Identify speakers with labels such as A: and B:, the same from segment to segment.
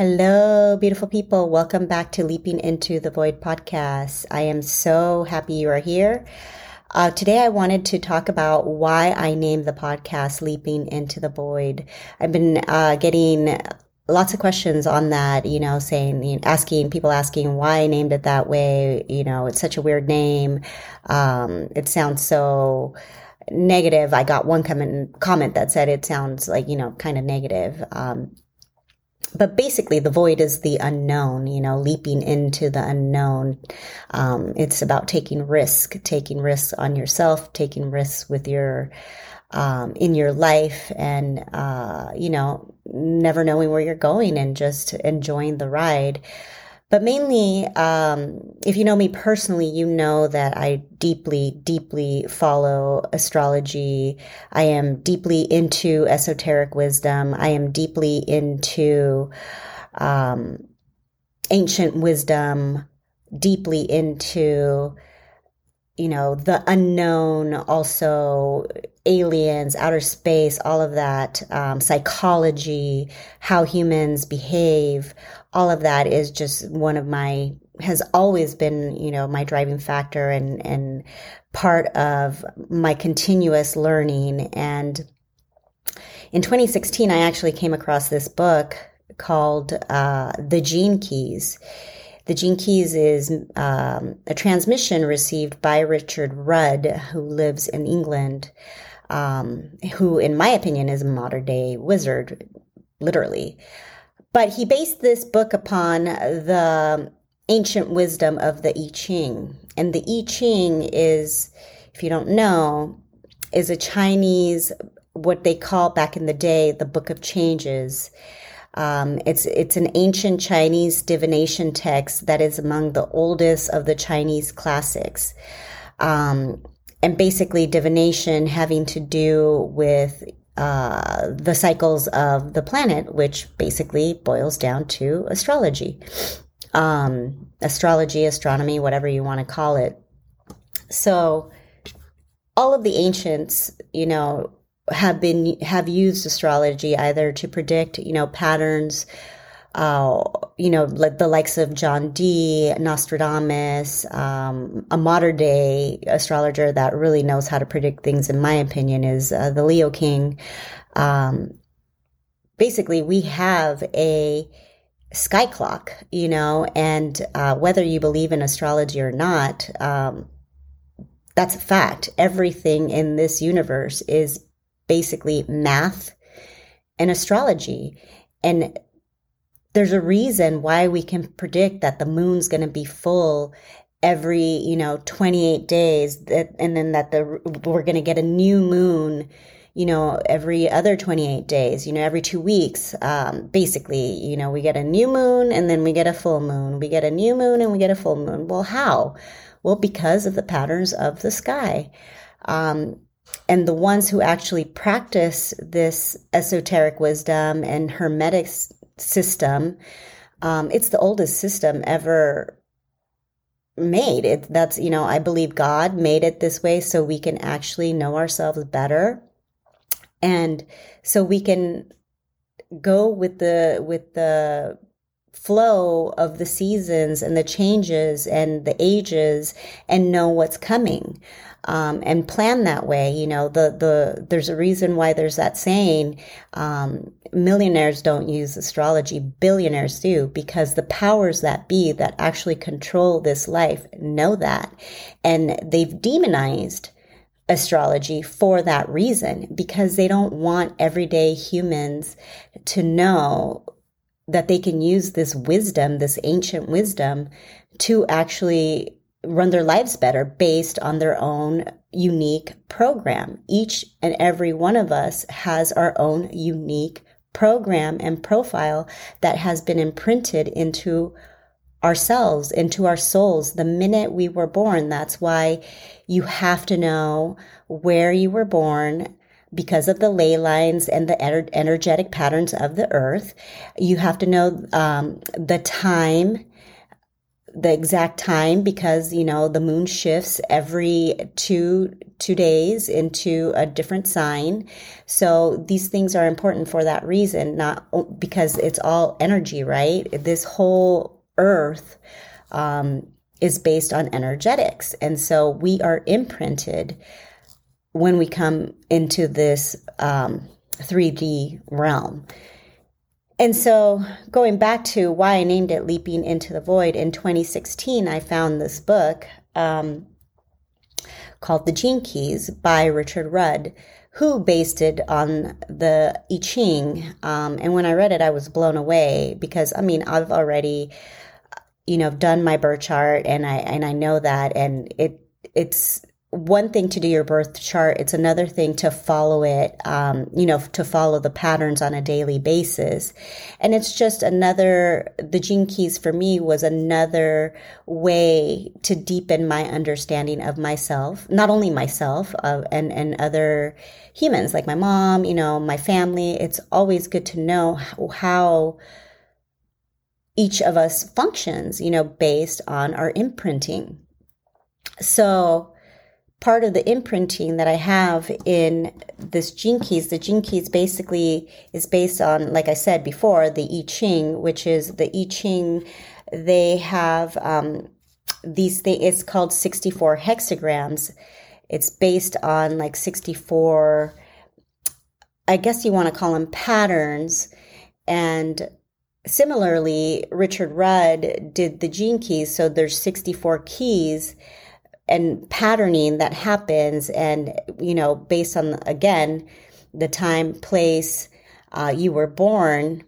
A: Hello, beautiful people. Welcome back to Leaping into the Void podcast. I am so happy you are here. Uh, today, I wanted to talk about why I named the podcast Leaping into the Void. I've been uh, getting lots of questions on that, you know, saying, asking, people asking why I named it that way. You know, it's such a weird name. Um, it sounds so negative. I got one comment, comment that said it sounds like, you know, kind of negative. Um, but basically the void is the unknown you know leaping into the unknown. Um, it's about taking risk taking risks on yourself taking risks with your um, in your life and uh, you know never knowing where you're going and just enjoying the ride but mainly, um, if you know me personally, you know that I deeply, deeply follow astrology. I am deeply into esoteric wisdom. I am deeply into um, ancient wisdom, deeply into you know the unknown also aliens outer space all of that um, psychology how humans behave all of that is just one of my has always been you know my driving factor and and part of my continuous learning. And in 2016 i actually came across this book called uh, the gene keys. The Gene Keys is um, a transmission received by Richard Rudd, who lives in England, um, who, in my opinion, is a modern day wizard, literally. But he based this book upon the ancient wisdom of the I Ching. And the I Ching is, if you don't know, is a Chinese, what they call back in the day, the Book of Changes. Um, it's it's an ancient Chinese divination text that is among the oldest of the Chinese classics, um, and basically divination having to do with uh, the cycles of the planet, which basically boils down to astrology, um, astrology, astronomy, whatever you want to call it. So, all of the ancients, you know, have been have used astrology either to predict you know patterns uh, you know like the likes of john dee nostradamus um, a modern day astrologer that really knows how to predict things in my opinion is uh, the leo king um, basically we have a sky clock you know and uh, whether you believe in astrology or not um, that's a fact everything in this universe is basically math and astrology. And there's a reason why we can predict that the moon's going to be full every, you know, 28 days that, and then that the, we're going to get a new moon, you know, every other 28 days, you know, every two weeks. Um, basically, you know, we get a new moon and then we get a full moon. We get a new moon and we get a full moon. Well, how? Well, because of the patterns of the sky. Um, and the ones who actually practice this esoteric wisdom and hermetic system um, it's the oldest system ever made. It that's you know i believe god made it this way so we can actually know ourselves better. And so we can go with the with the flow of the seasons and the changes and the ages and know what's coming um, and plan that way. You know, the the there's a reason why there's that saying. Um, millionaires don't use astrology, billionaires do, because the powers that be that actually control this life know that, and they've demonized astrology for that reason because they don't want everyday humans to know that they can use this wisdom, this ancient wisdom, to actually run their lives better based on their own unique program. Each and every one of us has our own unique program and profile that has been imprinted into ourselves, into our souls the minute we were born. That's why you have to know where you were born because of the ley lines and the energetic patterns of the earth. You have to know um, the time the exact time because you know the moon shifts every two two days into a different sign. So these things are important for that reason not because it's all energy right? This whole earth um, is based on energetics. And so we are imprinted when we come into this um, 3d realm and so, going back to why I named it Leaping into the Void, in 2016, I found this book um, called The Gene Keys by Richard Rudd, who based it on the I Ching. Um, and when I read it, I was blown away because, I mean, I've already, you know, done my birth chart and I, and I know that. And it, it's, one thing to do your birth chart it's another thing to follow it um, you know to follow the patterns on a daily basis. And it's just another the gene keys for me was another way to deepen my understanding of myself not only myself uh, and and other humans like my mom you know my family. It's always good to know how each of us functions you know based on our imprinting. So part of the imprinting that I have in this gene keys, the gene keys basically is based on, like I said before, the I Ching, which is the I Ching. They have um, these things. It's called sixty four hexagrams. It's based on like sixty four. I guess you want to call them patterns, and similarly, Richard Rudd did the gene keys. So there's sixty four keys and patterning that happens and you know based on again the time place uh, you were born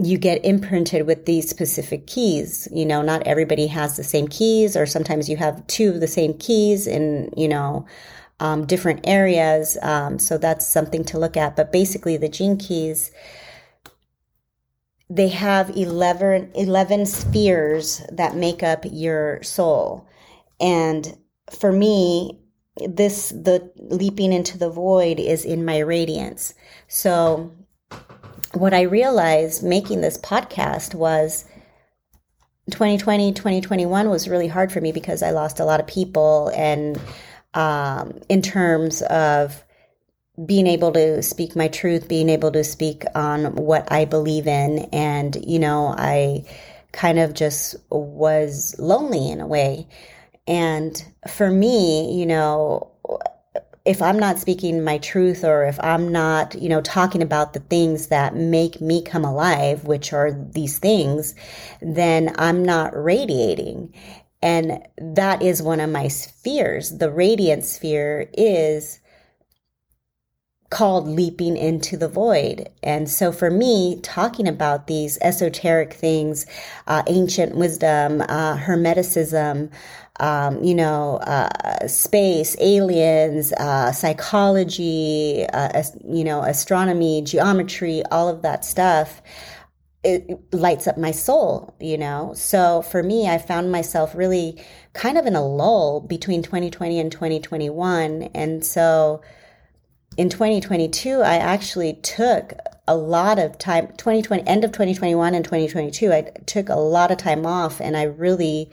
A: you get imprinted with these specific keys. You know not everybody has the same keys or sometimes you have two of the same keys in you know um, different areas. Um, so that's something to look at. But basically the gene keys they have 11, 11 spheres that make up your soul and for me, this, the leaping into the void is in my radiance. So what I realized making this podcast was 2020, 2021 was really hard for me because I lost a lot of people. And um, in terms of being able to speak my truth, being able to speak on what I believe in. And, you know, I kind of just was lonely in a way. And for me, you know, if I'm not speaking my truth or if I'm not, you know, talking about the things that make me come alive, which are these things, then I'm not radiating. And that is one of my spheres. The radiant sphere is called leaping into the void. And so for me, talking about these esoteric things, uh, ancient wisdom, uh, hermeticism, um, you know, uh, space, aliens, uh, psychology, uh, you know, astronomy, geometry, all of that stuff, it lights up my soul, you know? So for me, I found myself really kind of in a lull between 2020 and 2021. And so in 2022, I actually took a lot of time, 2020, end of 2021 and 2022, I took a lot of time off and I really,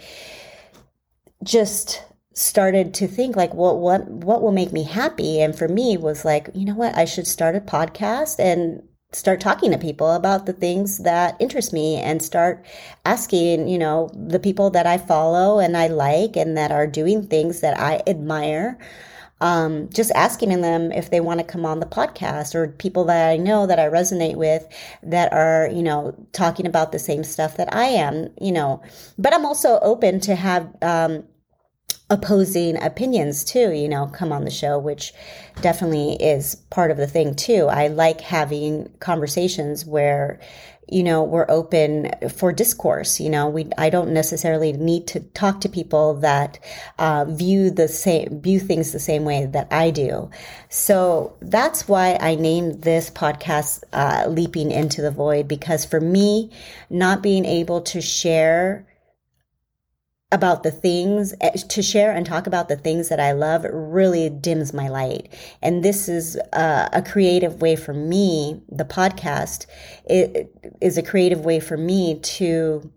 A: just started to think like what what what will make me happy? And for me was like you know what? I should start a podcast and start talking to people about the things that interest me and start asking you know the people that I follow and I like and that are doing things that I admire um, just asking them if they want to come on the podcast or people that I know that I resonate with that are, you know, talking about the same stuff that I am, you know. But I'm also open to have um, opposing opinions too, you know, come on the show, which definitely is part of the thing too. I like having conversations where, you know, we're open for discourse. You know, we, I don't necessarily need to talk to people that, uh, view the same, view things the same way that I do. So that's why I named this podcast, uh, Leaping into the Void, because for me, not being able to share about the things eh, to share and talk about the things that I love really dims my light. And this is a, a creative way for me. The podcast it, is a creative way for me to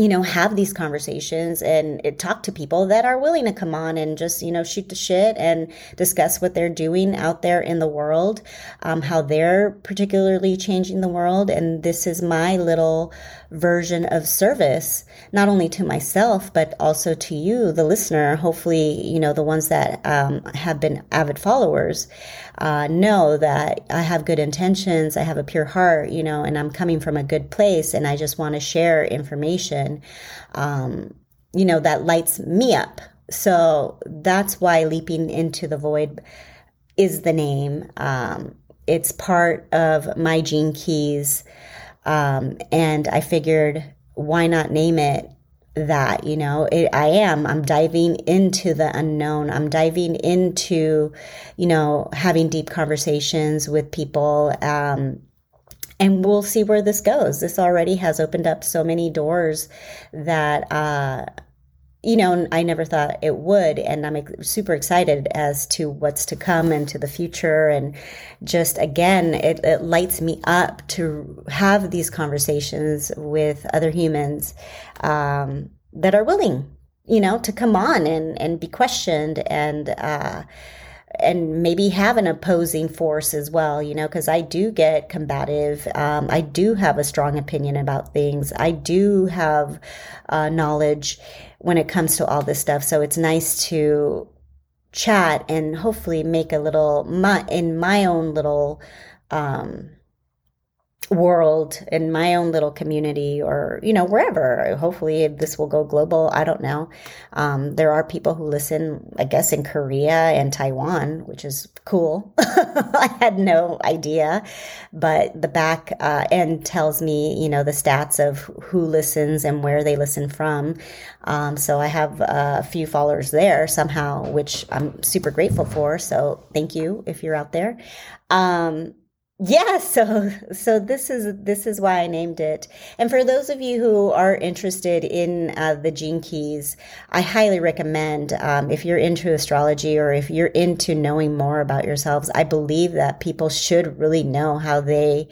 A: you know, have these conversations and talk to people that are willing to come on and just, you know, shoot the shit and discuss what they're doing out there in the world, um, how they're particularly changing the world. And this is my little version of service, not only to myself, but also to you, the listener. Hopefully, you know, the ones that um, have been avid followers uh, know that I have good intentions, I have a pure heart, you know, and I'm coming from a good place, and I just want to share information, um, you know, that lights me up. So that's why Leaping into the Void is the name. Um, it's part of my gene keys. Um, and I figured, why not name it that you know? It, i am. I'm diving into the unknown. I'm diving into you know having deep conversations with people um, and we'll see where this goes. This already has opened up so many doors that uh, you know, I never thought it would. And I'm super excited as to what's to come and to the future. And just again, it, it lights me up to have these conversations with other humans um, that are willing, you know, to come on and, and be questioned and, uh, and maybe have an opposing force as well, you know, because I do get combative. Um, I do have a strong opinion about things. I do have uh, knowledge when it comes to all this stuff. So it's nice to chat and hopefully make a little my, in my own little um, world in my own little community or you know wherever. Hopefully this will go global. I don't know. Um, there are people who listen i guess in korea and taiwan which is cool. I had no idea. But the back uh, end tells me you know the stats of who listens and where they listen from. Um, so i have a few followers there somehow which i'm super grateful for. So thank you if you're out there. Um, yeah, so so this is this is why I named it. And for those of you who are interested in uh, the gene keys, I highly recommend um, if you're into astrology or if you're into knowing more about yourselves. I believe that people should really know how they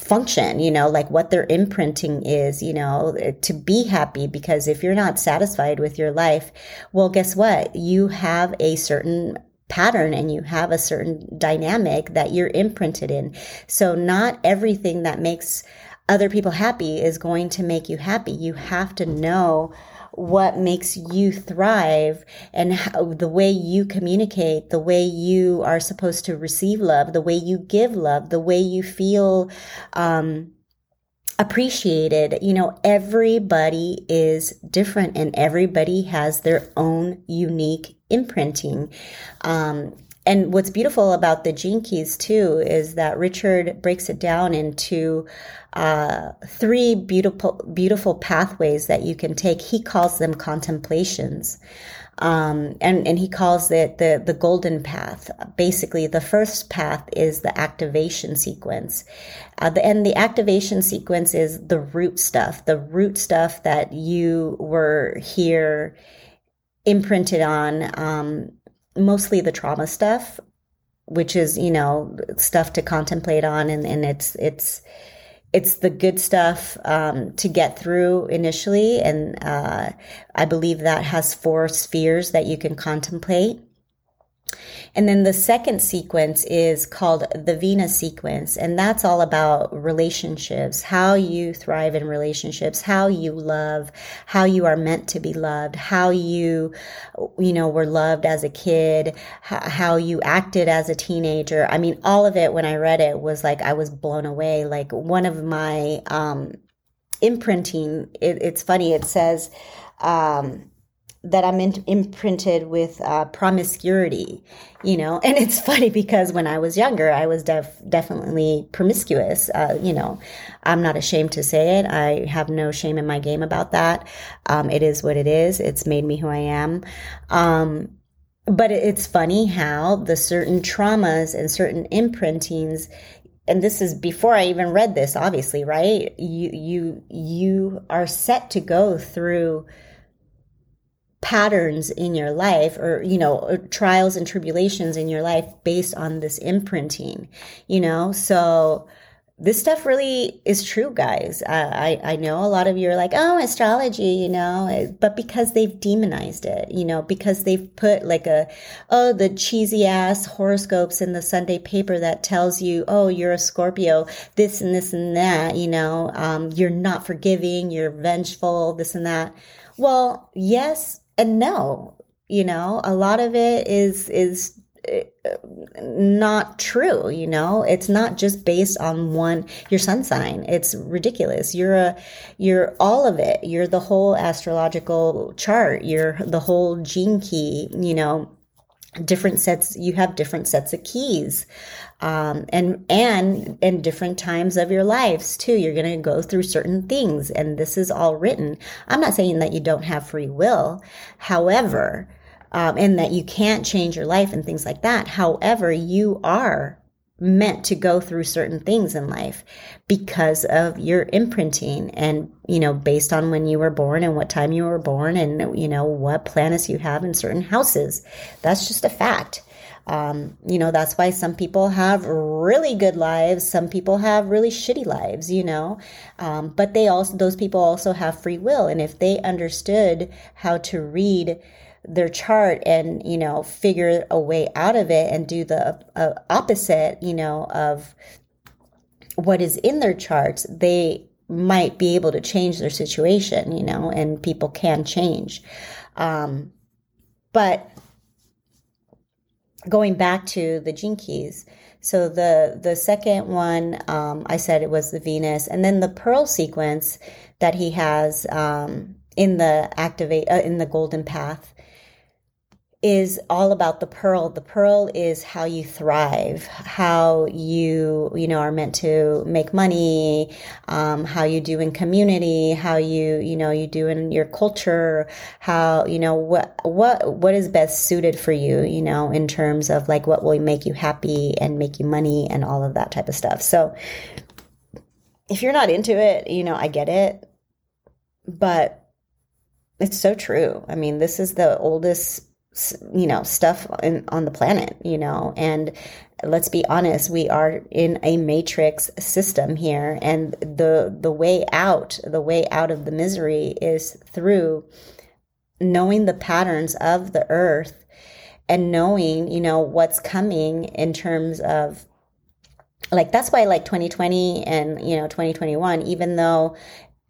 A: function, you know, like what their imprinting is, you know, to be happy. Because if you're not satisfied with your life, well, guess what? You have a certain pattern and you have a certain dynamic that you're imprinted in. So not everything that makes other people happy is going to make you happy. You have to know what makes you thrive and how, the way you communicate, the way you are supposed to receive love, the way you give love, the way you feel, um, appreciated. You know, everybody is different and everybody has their own unique imprinting. Um, and what's beautiful about the gene keys too is that Richard breaks it down into uh, three beautiful beautiful pathways that you can take. He calls them contemplations. Um, and and he calls it the the golden path. Basically, the first path is the activation sequence, uh, the, and the activation sequence is the root stuff, the root stuff that you were here imprinted on, um, mostly the trauma stuff, which is you know stuff to contemplate on, and and it's it's it's the good stuff um, to get through initially. And uh, I believe that has four spheres that you can contemplate. And then the second sequence is called the Venus sequence. And that's all about relationships, how you thrive in relationships, how you love, how you are meant to be loved, how you, you know, were loved as a kid, how you acted as a teenager. I mean, all of it when I read it was like, I was blown away. Like one of my, um, imprinting, it, it's funny, it says, um, that I'm in, imprinted with uh, promiscuity, you know. And it's funny because when I was younger, I was def- definitely promiscuous. Uh, you know, I'm not ashamed to say it. I have no shame in my game about that. Um, it is what it is. It's made me who I am. Um, but it's funny how the certain traumas and certain imprintings and this is before I even read this, obviously, right? You you you are set to go through patterns in your life or you know trials and tribulations in your life based on this imprinting you know so this stuff really is true, guys. I, I, I know a lot of you are like, oh, astrology, you know, but because they've demonized it, you know, because they've put like a, oh, the cheesy ass horoscopes in the Sunday paper that tells you, oh, you're a Scorpio, this and this and that, you know, um, you're not forgiving, you're vengeful, this and that. Well, yes and no. You know, a lot of it is is eh, not true you know? It's not just based on one your sun sign. It's ridiculous. You're a you're all of it. You're the whole astrological chart. You're the whole gene key you know different sets you have different sets of keys um, and and in different times of your lives too you're going to go through certain things and this is all written i'm not saying that you don't have free will however um, and that you can't change your life and things like that. However, you are meant to go through certain things in life because of your imprinting and you know based on when you were born and what time you were born and you know what planets you have in certain houses. That's just a fact. Um, you know that's why some people have really good lives some people have really shitty lives you know? Um, but they also those people also have free will. And if they understood how to read their chart and you know figure a way out of it and do the uh, opposite you know of what is in their charts they might be able to change their situation you know and people can change. Um, but going back to the gene keys so the the second one um, i said it was the venus and then the pearl sequence that he has um, in the activate uh, in the golden path is all about the pearl. The pearl is how you thrive, how you, you know, are meant to make money, um, how you do in community, how you, you know, you do in your culture, how, you know, what, what, what is best suited for you, you know, in terms of like what will make you happy and make you money and all of that type of stuff. So if you're not into it, you know, I get it, but it's so true. I mean, this is the oldest you know stuff in, on the planet you know? And let's be honest we are in a matrix system here and the the way out the way out of the misery is through knowing the patterns of the earth and knowing you know what's coming in terms of like that's why like 2020 and you know 2021 even though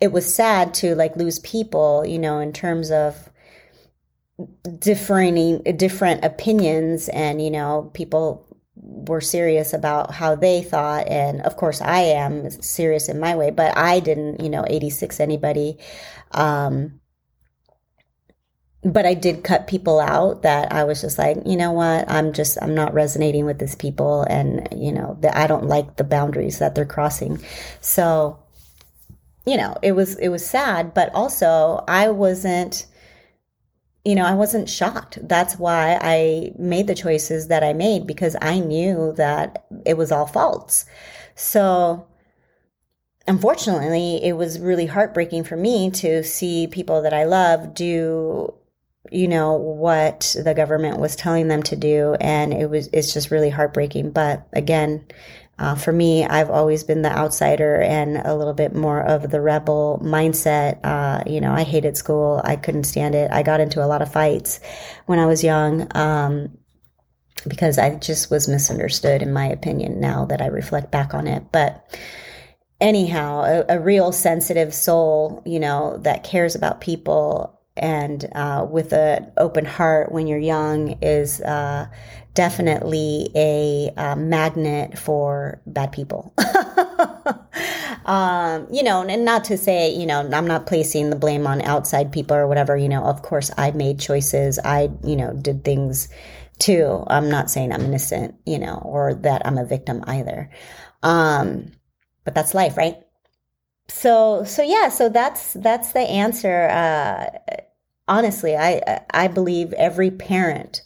A: it was sad to like lose people you know in terms of differing different opinions and you know people were serious about how they thought. And of course i am serious in my way but i didn't you know 86 anybody. Um but i did cut people out that i was just like you know what? I'm just i'm not resonating with these people. And you know that i don't like the boundaries that they're crossing. So you know it was it was sad but also i wasn't you know, I wasn't shocked. That's why I made the choices that I made because I knew that it was all false. So, unfortunately, it was really heartbreaking for me to see people that I love do you know what the government was telling them to do and it was it's just really heartbreaking but again uh, for me, I've always been the outsider and a little bit more of the rebel mindset. Uh, you know, I hated school. I couldn't stand it. I got into a lot of fights when I was young um, because I just was misunderstood, in my opinion, now that I reflect back on it. But anyhow, a, a real sensitive soul, you know, that cares about people and uh, with an open heart when you're young is uh, definitely a uh, magnet for bad people. um, you know, and not to say, you know, I'm not placing the blame on outside people or whatever. You know, of course, I made choices. I, you know, did things too. I'm not saying I'm innocent, you know, or that I'm a victim either. Um, but that's life, right? So, so yeah, so that's that's the answer. Uh, honestly, I I believe every parent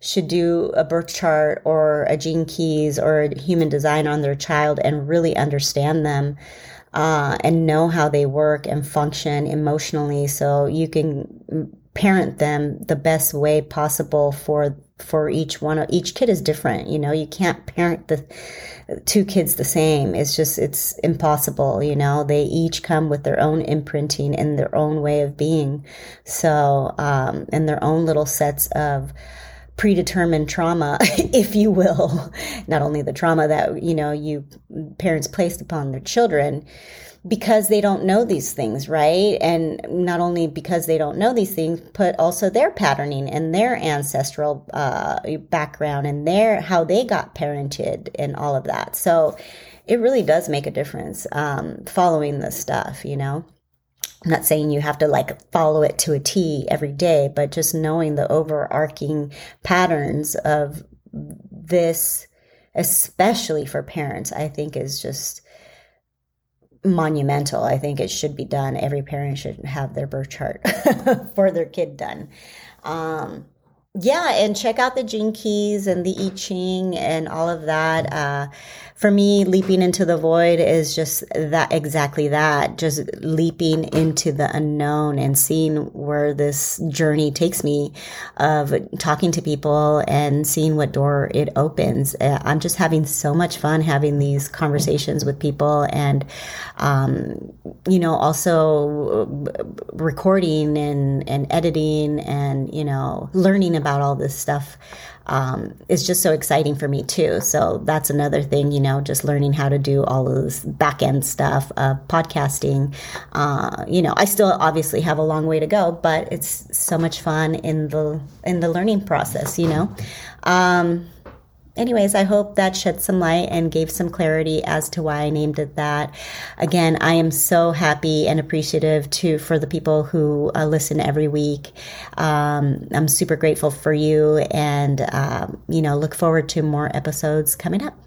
A: should do a birth chart or a gene keys or a human design on their child and really understand them uh, and know how they work and function emotionally so you can parent them the best way possible for for each one each kid is different you know? You can't parent the two kids the same. It's just it's impossible you know? They each come with their own imprinting and their own way of being. So um and their own little sets of predetermined trauma if you will. Not only the trauma that you know you parents placed upon their children because they don't know these things, right? And not only because they don't know these things, but also their patterning and their ancestral uh, background and their how they got parented and all of that. So it really does make a difference um, following this stuff, you know. I'm not saying you have to like follow it to a T every day, but just knowing the overarching patterns of this, especially for parents, I think is just monumental. I think it should be done. Every parent should have their birth chart for their kid done. Um, yeah, and check out the Gene Keys and the I Ching and all of that. Uh, for me, leaping into the void is just that exactly that, just leaping into the unknown and seeing where this journey takes me of talking to people and seeing what door it opens. Uh, I'm just having so much fun having these conversations with people and, um, you know, also recording and, and editing and, you know, learning about all this stuff um, is just so exciting for me too. So that's another thing, you know, just learning how to do all of this back end stuff, uh, podcasting. Uh, you know, I still obviously have a long way to go, but it's so much fun in the in the learning process. You know. Um, anyways, I hope that shed some light and gave some clarity as to why I named it that. Again, I am so happy and appreciative to for the people who uh, listen every week. Um, I'm super grateful for you, and um, you know, look forward to more episodes coming up.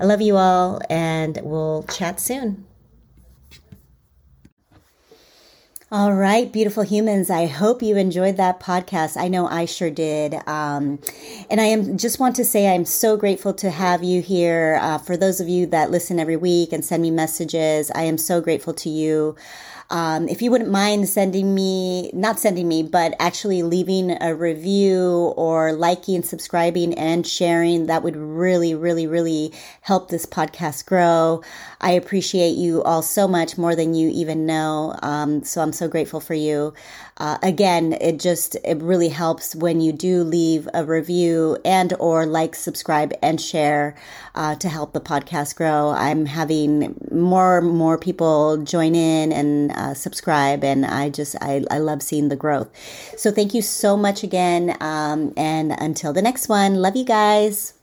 A: I love you all, and we'll chat soon. All right, beautiful humans. I hope you enjoyed that podcast. I know I sure did. Um, and I am just want to say I'm so grateful to have you here. Uh, for those of you that listen every week and send me messages, I am so grateful to you. Um, if you wouldn't mind sending me, not sending me, but actually leaving a review or liking, subscribing, and sharing, that would really, really, really help this podcast grow. I appreciate you all so much more than you even know. Um, so I'm so grateful for you. Uh, again, it just it really helps when you do leave a review and or like, subscribe, and share uh, to help the podcast grow. I'm having more more people join in and uh, subscribe, and I just I, I love seeing the growth. So thank you so much again, um, and until the next one, love you guys.